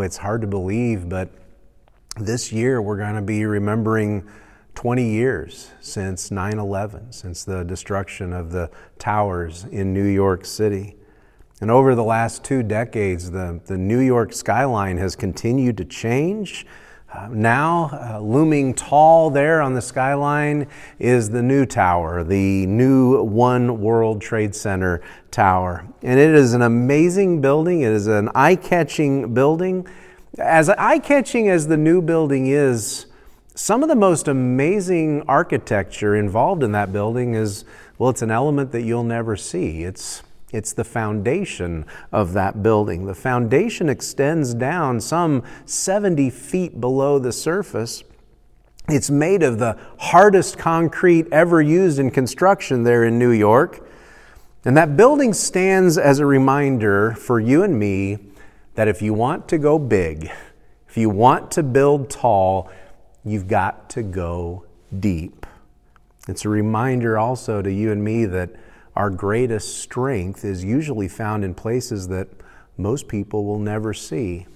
it's hard to believe, but this year we're going to be remembering 20 years since 9 11, since the destruction of the towers in New York City. And over the last two decades, the, the New York skyline has continued to change. Uh, now, uh, looming tall there on the skyline is the new tower, the new One World Trade Center tower. And it is an amazing building, it is an eye catching building. As eye catching as the new building is, some of the most amazing architecture involved in that building is, well, it's an element that you'll never see. It's it's the foundation of that building. The foundation extends down some 70 feet below the surface. It's made of the hardest concrete ever used in construction there in New York. And that building stands as a reminder for you and me that if you want to go big, if you want to build tall, you've got to go deep. It's a reminder also to you and me that our greatest strength is usually found in places that most people will never see.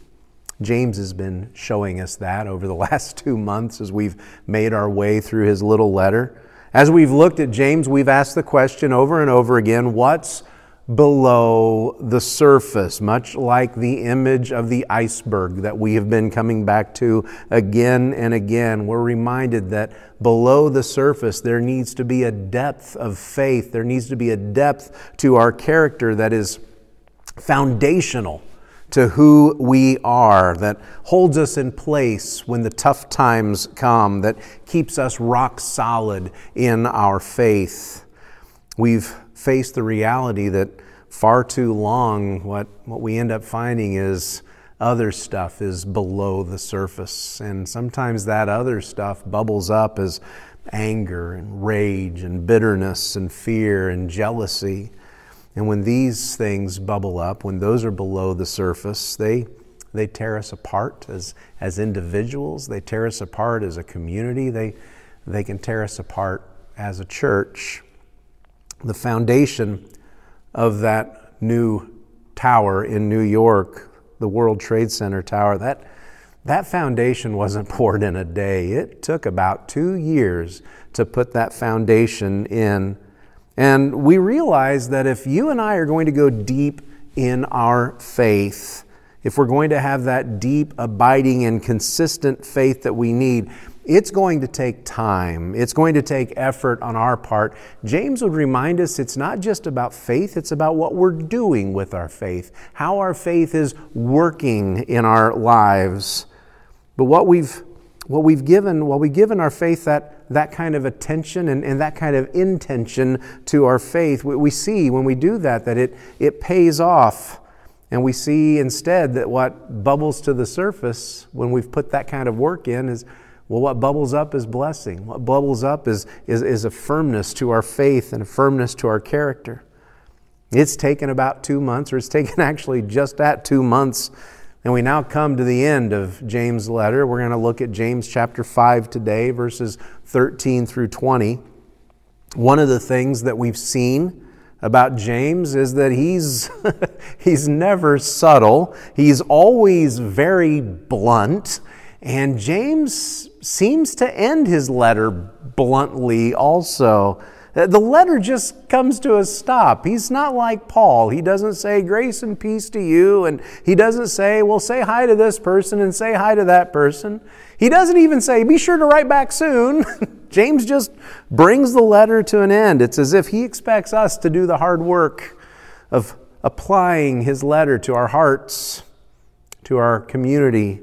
James has been showing us that over the last two months as we've made our way through his little letter. As we've looked at James, we've asked the question over and over again what's below the surface, much like the image of the iceberg that we have been coming back to again and again. We're reminded that below the surface there needs to be a depth of faith, there needs to be a depth to our character that is foundational to who we are, that holds us in place when the tough times come, that keeps us rock solid in our faith. We've face the reality that far too long, what, what we end up finding is other stuff is below the surface. And sometimes that other stuff bubbles up as anger and rage and bitterness and fear and jealousy. And when these things bubble up, when those are below the surface, they, they tear us apart as, as individuals, they tear us apart as a community, they, they can tear us apart as a church the foundation of that new tower in New York, the World Trade Center tower, that, that foundation wasn't poured in a day. It took about two years to put that foundation in. And we realize that if you and I are going to go deep in our faith, if we're going to have that deep, abiding, and consistent faith that we need, it's going to take time. It's going to take effort on our part. James would remind us it's not just about faith, it's about what we're doing with our faith, how our faith is working in our lives. But what we've what we've given, what we've given our faith that, that kind of attention and, and that kind of intention to our faith, we, we see when we do that that it, it pays off. And we see instead that what bubbles to the surface when we've put that kind of work in is well, what bubbles up is blessing. What bubbles up is, is, is a firmness to our faith and a firmness to our character. It's taken about two months, or it's taken actually just at two months. And we now come to the end of James' letter. We're going to look at James chapter 5 today, verses 13 through 20. One of the things that we've seen about James is that he's, he's never subtle, he's always very blunt. And James seems to end his letter bluntly also. Uh, the letter just comes to a stop. He's not like Paul. He doesn't say grace and peace to you, and he doesn't say, well, say hi to this person and say hi to that person. He doesn't even say, be sure to write back soon. James just brings the letter to an end. It's as if he expects us to do the hard work of applying his letter to our hearts, to our community,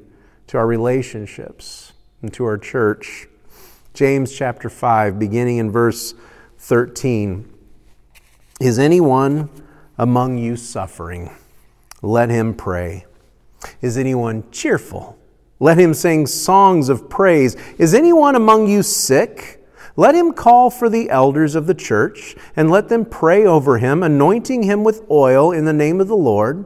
to our relationships, and to our church. James chapter 5, beginning in verse 13. Is anyone among you suffering? Let him pray. Is anyone cheerful? Let him sing songs of praise. Is anyone among you sick? Let him call for the elders of the church and let them pray over him, anointing him with oil in the name of the Lord.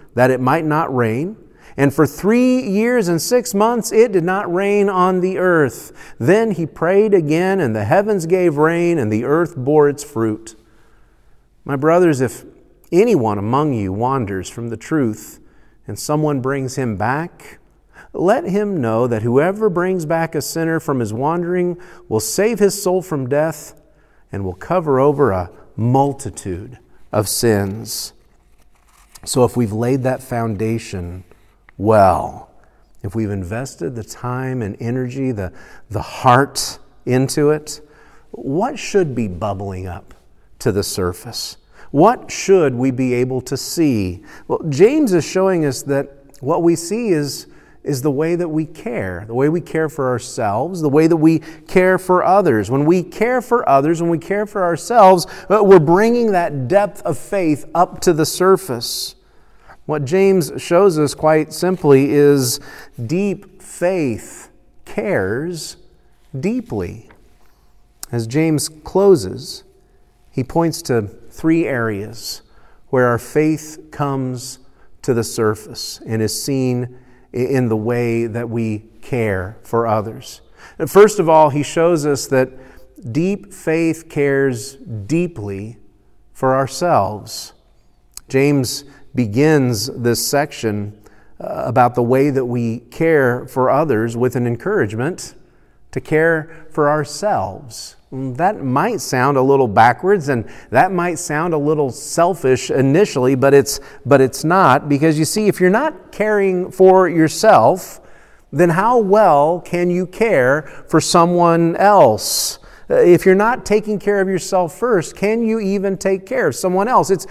that it might not rain. And for three years and six months it did not rain on the earth. Then he prayed again, and the heavens gave rain, and the earth bore its fruit. My brothers, if anyone among you wanders from the truth, and someone brings him back, let him know that whoever brings back a sinner from his wandering will save his soul from death and will cover over a multitude of sins. So, if we've laid that foundation well, if we've invested the time and energy, the, the heart into it, what should be bubbling up to the surface? What should we be able to see? Well, James is showing us that what we see is is the way that we care, the way we care for ourselves, the way that we care for others. When we care for others, when we care for ourselves, uh, we're bringing that depth of faith up to the surface. What James shows us quite simply is deep faith cares deeply. As James closes, he points to three areas where our faith comes to the surface and is seen in the way that we care for others. And First of all, he shows us that deep faith cares deeply for ourselves. James begins this section uh, about the way that we care for others with an encouragement to care for ourselves. That might sound a little backwards and that might sound a little selfish initially, but it's, but it's not because you see, if you're not caring for yourself, then how well can you care for someone else? Uh, if you're not taking care of yourself first, can you even take care of someone else? It's,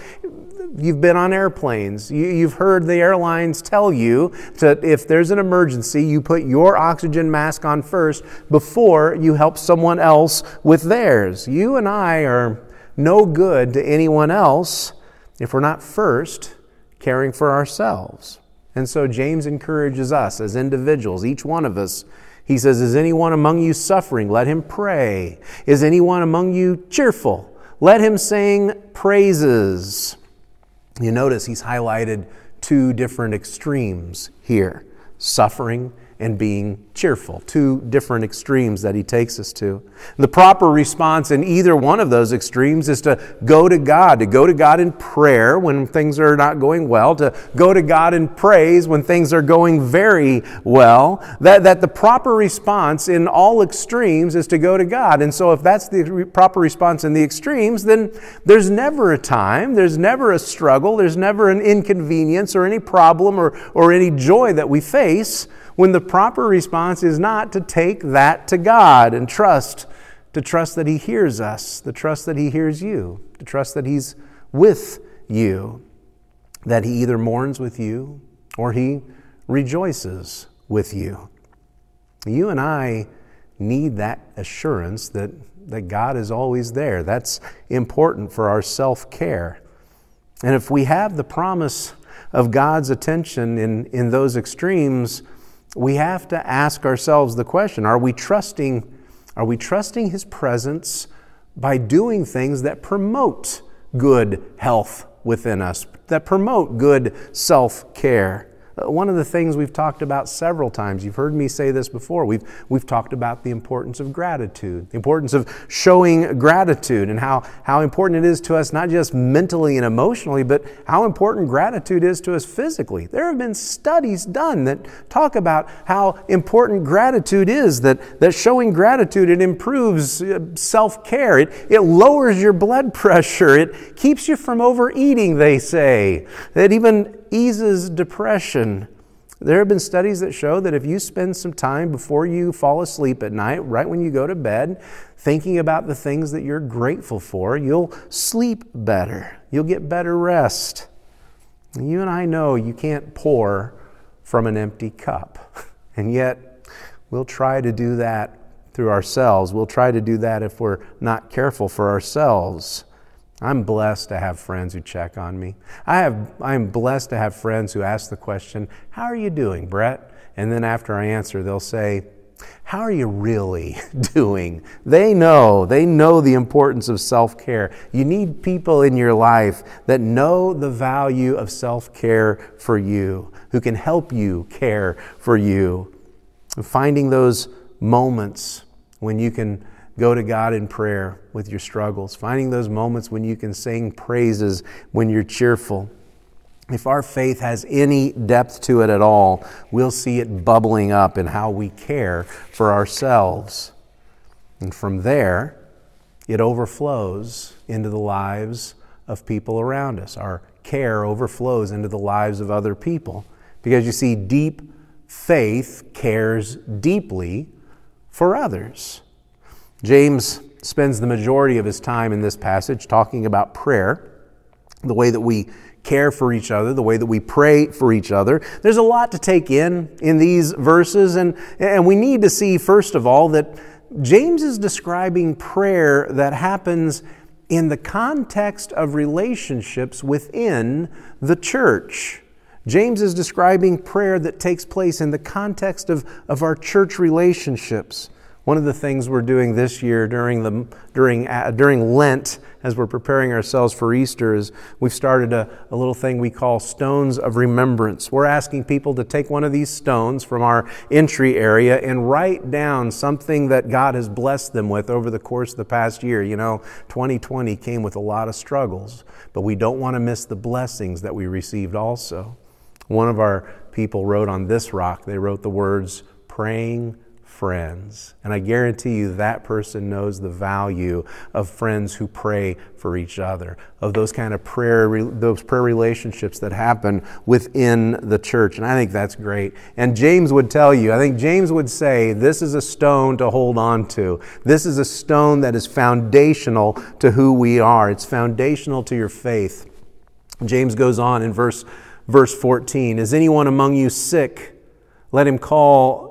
you've been on airplanes. You, have heard the airlines tell you that if there's an emergency, you put your oxygen mask on first before you help someone else with theirs. You and I are no good to anyone else if we're not first caring for ourselves. And so James encourages us as individuals, each one of us. He says, Is anyone among you suffering? Let him pray. Is anyone among you cheerful? Let him sing praises. You notice he's highlighted two different extremes here. Suffering and being cheerful. Two different extremes that he takes us to. The proper response in either one of those extremes is to go to God, to go to God in prayer when things are not going well, to go to God in praise when things are going very well. That, that the proper response in all extremes is to go to God. And so, if that's the proper response in the extremes, then there's never a time, there's never a struggle, there's never an inconvenience or any problem or, or any joy that we face when the proper response is not to take that to God and trust, to trust that He hears us, to trust that He hears you, to trust that He's with you, that He either mourns with you or He rejoices with you. You and I need that assurance that, that God is always there. That's important for our self care. And if we have the promise of God's attention in, in those extremes, we have to ask ourselves the question are we trusting are we trusting his presence by doing things that promote good health within us that promote good self-care one of the things we've talked about several times, you've heard me say this before, we've, we've talked about the importance of gratitude, the importance of showing gratitude, and how, how important it is to us, not just mentally and emotionally, but how important gratitude is to us physically. There have been studies done that talk about how important gratitude is, that, that showing gratitude, it improves uh, self care, it, it lowers your blood pressure, it keeps you from overeating, they say. That even eases depression. There have been studies that show that if you spend some time before you fall asleep at night, right when you go to bed, thinking about the things that you're grateful for, you'll sleep better. You'll get better rest. You and I know you can't pour from an empty cup. And yet, we'll try to do that through ourselves. We'll try to do that if we're not careful for ourselves. I'm blessed to have friends who check on me. I have, I'm blessed to have friends who ask the question, How are you doing, Brett? And then after I answer, they'll say, How are you really doing? They know, they know the importance of self care. You need people in your life that know the value of self care for you, who can help you care for you. Finding those moments when you can go to God in prayer with your struggles, finding those moments when you can sing praises when you're cheerful. If our faith has any depth to it at all, we'll see it bubbling up in how we care for ourselves. And from there, it overflows into the lives of people around us. Our care overflows into the lives of other people. Because you see, deep faith cares deeply for others. James spends the majority of his time in this passage talking about prayer, the way that we care for each other, the way that we pray for each other. There's a lot to take in in these verses, and, and we need to see, first of all, that James is describing prayer that happens in the context of relationships within the church. James is describing prayer that takes place in the context of, of our church relationships. One of the things we're doing this year during, the, during, uh, during Lent, as we're preparing ourselves for Easter, is we've started a, a little thing we call Stones of Remembrance. We're asking people to take one of these stones from our entry area and write down something that God has blessed them with over the course of the past year. You know, 2020 came with a lot of struggles, but we don't want to miss the blessings that we received also. One of our people wrote on this rock, they wrote the words, praying friends. And I guarantee you that person knows the value of friends who pray for each other, of those kind of prayer, those prayer relationships that happen within the church. And I think that's great. And James would tell you, I think James would say, this is a stone to hold on to. This is a stone that is foundational to who we are. It's foundational to your faith. James goes on in verse, verse 14 Is anyone among you sick? Let him call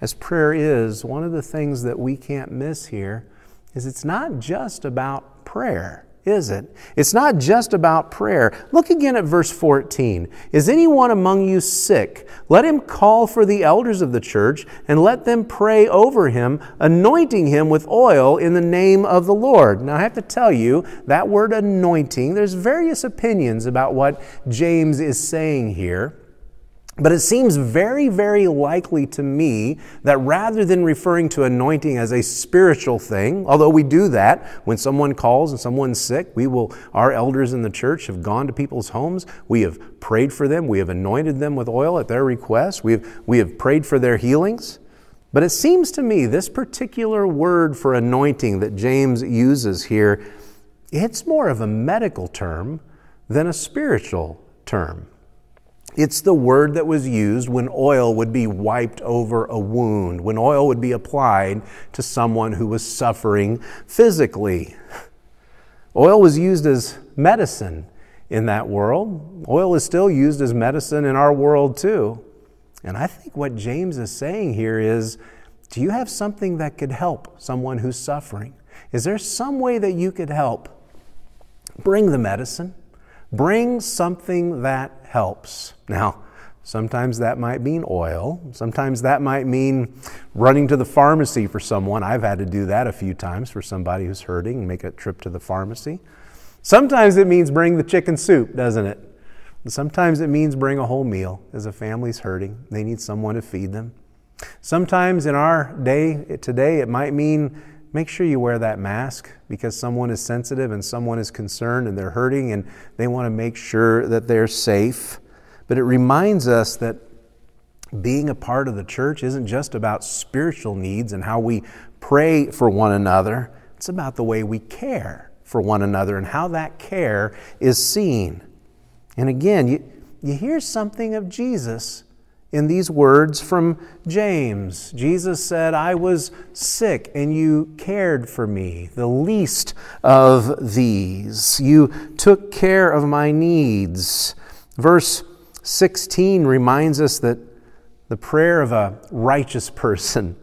as prayer is, one of the things that we can't miss here is it's not just about prayer, is it? It's not just about prayer. Look again at verse 14. Is anyone among you sick? Let him call for the elders of the church and let them pray over him, anointing him with oil in the name of the Lord. Now, I have to tell you, that word anointing, there's various opinions about what James is saying here. But it seems very, very likely to me that rather than referring to anointing as a spiritual thing, although we do that when someone calls and someone's sick, we will, our elders in the church have gone to people's homes. We have prayed for them. We have anointed them with oil at their request. We have, we have prayed for their healings. But it seems to me this particular word for anointing that James uses here, it's more of a medical term than a spiritual term. It's the word that was used when oil would be wiped over a wound, when oil would be applied to someone who was suffering physically. Oil was used as medicine in that world. Oil is still used as medicine in our world too. And I think what James is saying here is do you have something that could help someone who's suffering? Is there some way that you could help? Bring the medicine. Bring something that helps. Now, sometimes that might mean oil. Sometimes that might mean running to the pharmacy for someone. I've had to do that a few times for somebody who's hurting make a trip to the pharmacy. Sometimes it means bring the chicken soup, doesn't it? sometimes it means bring a whole meal as a family's hurting. They need someone to feed them. Sometimes in our day today, it might mean make sure you wear that mask because someone is sensitive and someone is concerned and they're hurting and they want to make sure that they're safe. But it reminds us that being a part of the church isn't just about spiritual needs and how we pray for one another, it's about the way we care for one another and how that care is seen. And again, you, you hear something of Jesus in these words from James. Jesus said, I was sick and you cared for me, the least of these. You took care of my needs. Verse 16 reminds us that the prayer of a righteous person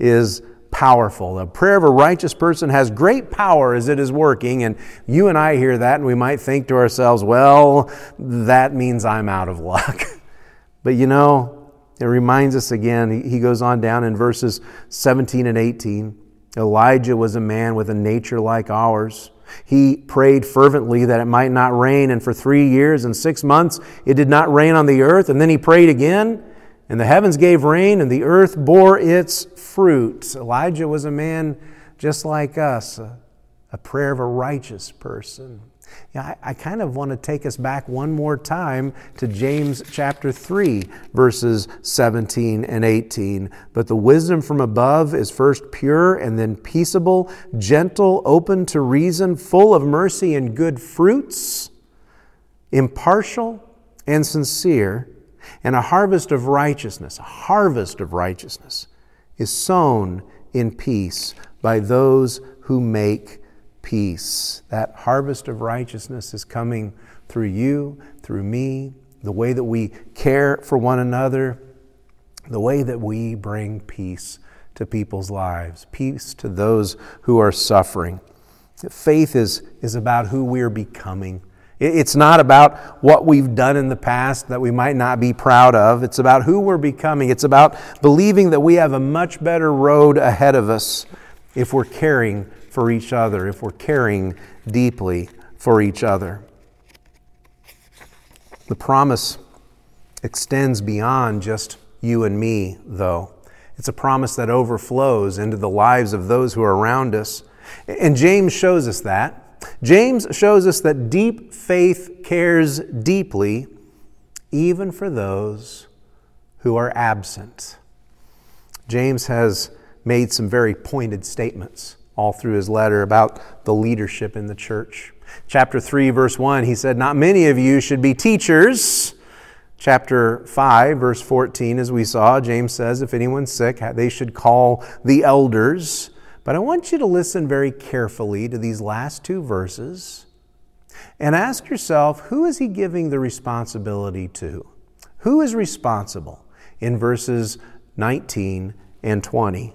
is powerful. The prayer of a righteous person has great power as it is working. And you and I hear that and we might think to ourselves, well, that means I'm out of luck. but you know, it reminds us again, he goes on down in verses 17 and 18. Elijah was a man with a nature like ours. He prayed fervently that it might not rain, and for three years and six months it did not rain on the earth. And then he prayed again, and the heavens gave rain, and the earth bore its fruit. Elijah was a man just like us, a, prayer of a righteous person. Yeah, I, I kind of want to take us back one more time to James chapter 3, verses 17 and 18. But the wisdom from above is first pure and then peaceable, gentle, open to reason, full of mercy and good fruits, impartial and sincere and a harvest of righteousness, a harvest of righteousness, is sown in peace by those who make peace. That harvest of righteousness is coming through you, through me, the way that we care for one another, the way that we bring peace to people's lives, peace to those who are suffering. Faith is, is about who we're becoming. It's not about what we've done in the past that we might not be proud of. It's about who we're becoming. It's about believing that we have a much better road ahead of us if we're caring for each other, if we're caring deeply for each other. The promise extends beyond just you and me, though. It's a promise that overflows into the lives of those who are around us. And James shows us that. James shows us that deep faith cares deeply even for those who are absent. James has made some very pointed statements all through his letter about the leadership in the church. Chapter 3, verse 1, he said, Not many of you should be teachers. Chapter 5, verse 14, as we saw, James says, If anyone's sick, they should call the elders. But I want you to listen very carefully to these last two verses and ask yourself who is he giving the responsibility to? Who is responsible in verses 19 and 20?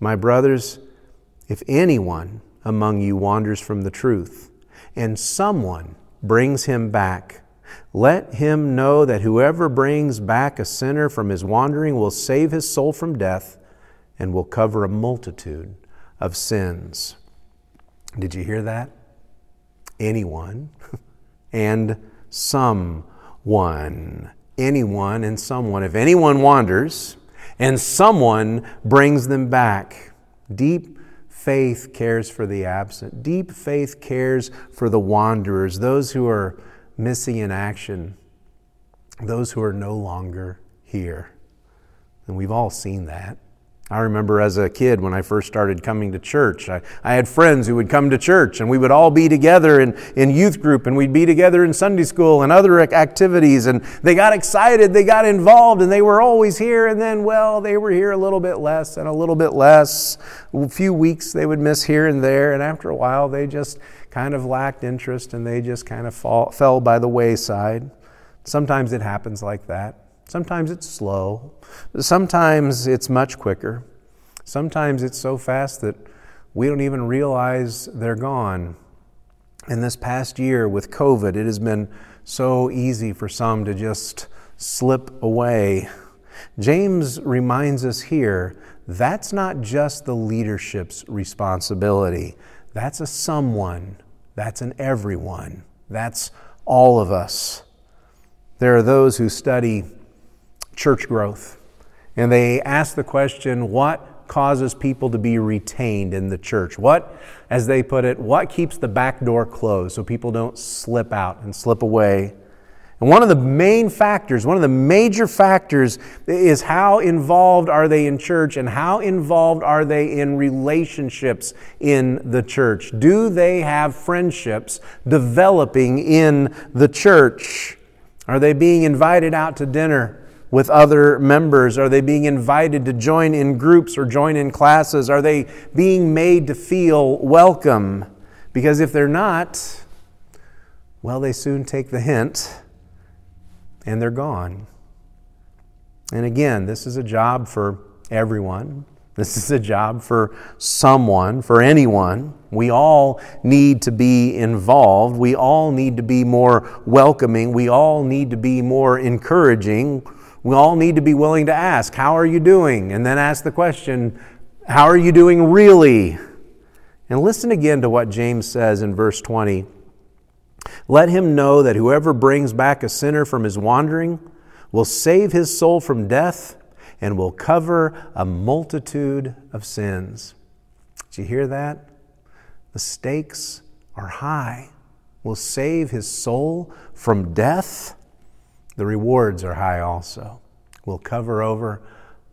My brothers, if anyone among you wanders from the truth and someone brings him back, let him know that whoever brings back a sinner from his wandering will save his soul from death and will cover a multitude of sins. Did you hear that? Anyone and someone. Anyone and someone. If anyone wanders and someone brings them back, deep faith cares for the absent. Deep faith cares for the wanderers, those who are missing in action, those who are no longer here. And we've all seen that. I remember as a kid when I first started coming to church, I, I, had friends who would come to church and we would all be together in, in youth group and we'd be together in Sunday school and other activities. And they got excited, they got involved, and they were always here. And then, well, they were here a little bit less and a little bit less. A few weeks they would miss here and there. And after a while, they just kind of lacked interest and they just kind of fall, fell by the wayside. Sometimes it happens like that. Sometimes it's slow. Sometimes it's much quicker. Sometimes it's so fast that we don't even realize they're gone. In this past year with COVID, it has been so easy for some to just slip away. James reminds us here that's not just the leadership's responsibility. That's a someone. That's an everyone. That's all of us. There are those who study church growth. And they ask the question what causes people to be retained in the church? What, as they put it, what keeps the back door closed so people don't slip out and slip away? And one of the main factors, one of the major factors is how involved are they in church and how involved are they in relationships in the church? Do they have friendships developing in the church? Are they being invited out to dinner with other members? Are they being invited to join in groups or join in classes? Are they being made to feel welcome? Because if they're not, well, they soon take the hint and they're gone. And again, this is a job for everyone. This is a job for someone, for anyone. We all need to be involved. We all need to be more welcoming. We all need to be more encouraging. We all need to be willing to ask, How are you doing? And then ask the question, How are you doing really? And listen again to what James says in verse 20. Let him know that whoever brings back a sinner from his wandering will save his soul from death and will cover a multitude of sins. Did you hear that? The stakes are high. Will save his soul from death. The rewards are high also. Will cover over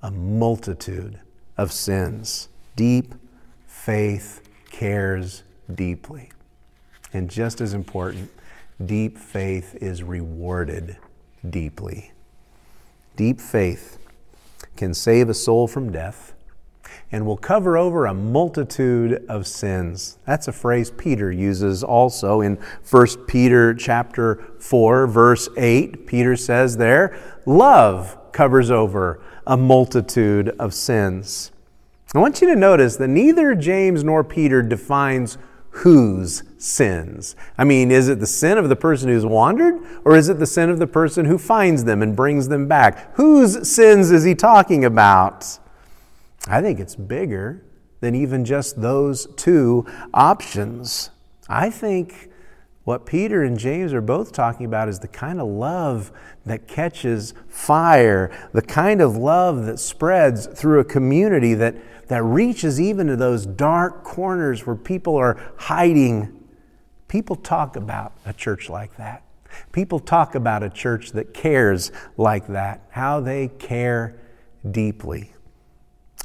a multitude of sins. Deep faith cares deeply. And just as important, deep faith is rewarded deeply. Deep faith can save a soul from death and will cover over a multitude of sins. That's a phrase Peter uses also in 1 Peter chapter 4 verse 8. Peter says there, love covers over a multitude of sins. I want you to notice that neither James nor Peter defines whose sins? I mean, is it the sin of the person who's wandered, or is it the sin of the person who finds them and brings them back? Whose sins is he talking about? I think it's bigger than even just those two options. I think what Peter and James are both talking about is the kind of love that catches fire, the kind of love that spreads through a community that that reaches even to those dark corners where people are hiding. People talk about a church like that. People talk about a church that cares like that, how they care deeply.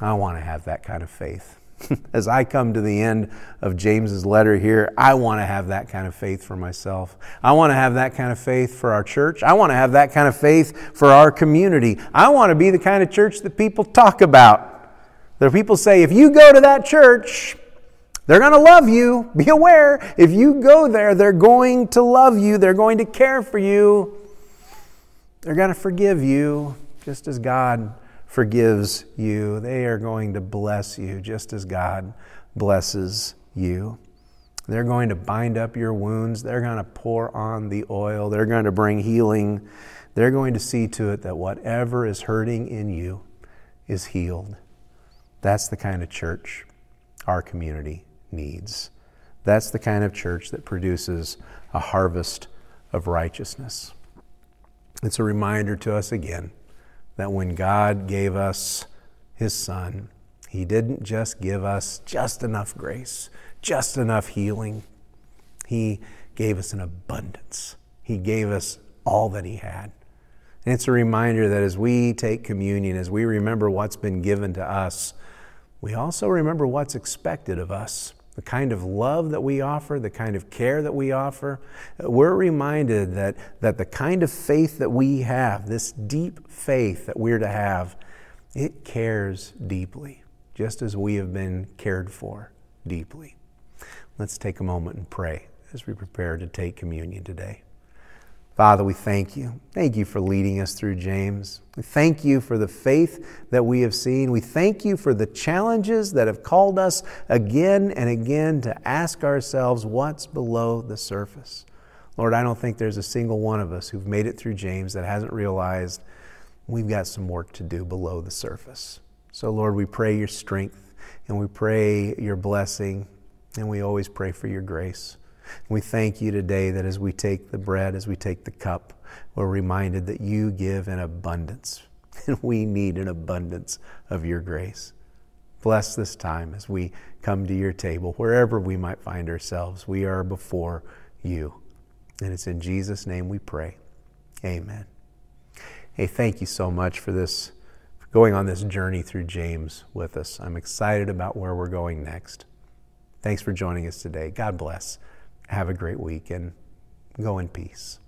I want to have that kind of faith. As I come to the end of James's letter here, I want to have that kind of faith for myself. I want to have that kind of faith for our church. I want to have that kind of faith for our community. I want to be the kind of church that people talk about. There people say, if you go to that church, they're going to love you. Be aware. If you go there, they're going to love you. They're going to care for you. They're going to forgive you just as God forgives you. They are going to bless you just as God blesses you. They're going to bind up your wounds. They're going to pour on the oil. They're going to bring healing. They're going to see to it that whatever is hurting in you is healed. That's the kind of church our community needs. That's the kind of church that produces a harvest of righteousness. It's a reminder to us again that when God gave us His Son, He didn't just give us just enough grace, just enough healing. He gave us an abundance. He gave us all that He had. And it's a reminder that as we take communion, as we remember what's been given to us, we also remember what's expected of us the kind of love that we offer, the kind of care that we offer. We're reminded that, that the kind of faith that we have, this deep faith that we're to have, it cares deeply, just as we have been cared for deeply. Let's take a moment and pray as we prepare to take communion today. Father, we thank you. Thank you for leading us through James. We thank you for the faith that we have seen. We thank you for the challenges that have called us again and again to ask ourselves what's below the surface. Lord, I don't think there's a single one of us who've made it through James that hasn't realized we've got some work to do below the surface. So, Lord, we pray your strength and we pray your blessing and we always pray for your grace. We thank you today that as we take the bread, as we take the cup, we're reminded that you give an abundance, and we need an abundance of your grace. Bless this time as we come to your table, wherever we might find ourselves. We are before you. And it's in Jesus' name we pray. Amen. Hey, thank you so much for this, for going on this journey through James with us. I'm excited about where we're going next. Thanks for joining us today. God bless. Have a great week and go in peace.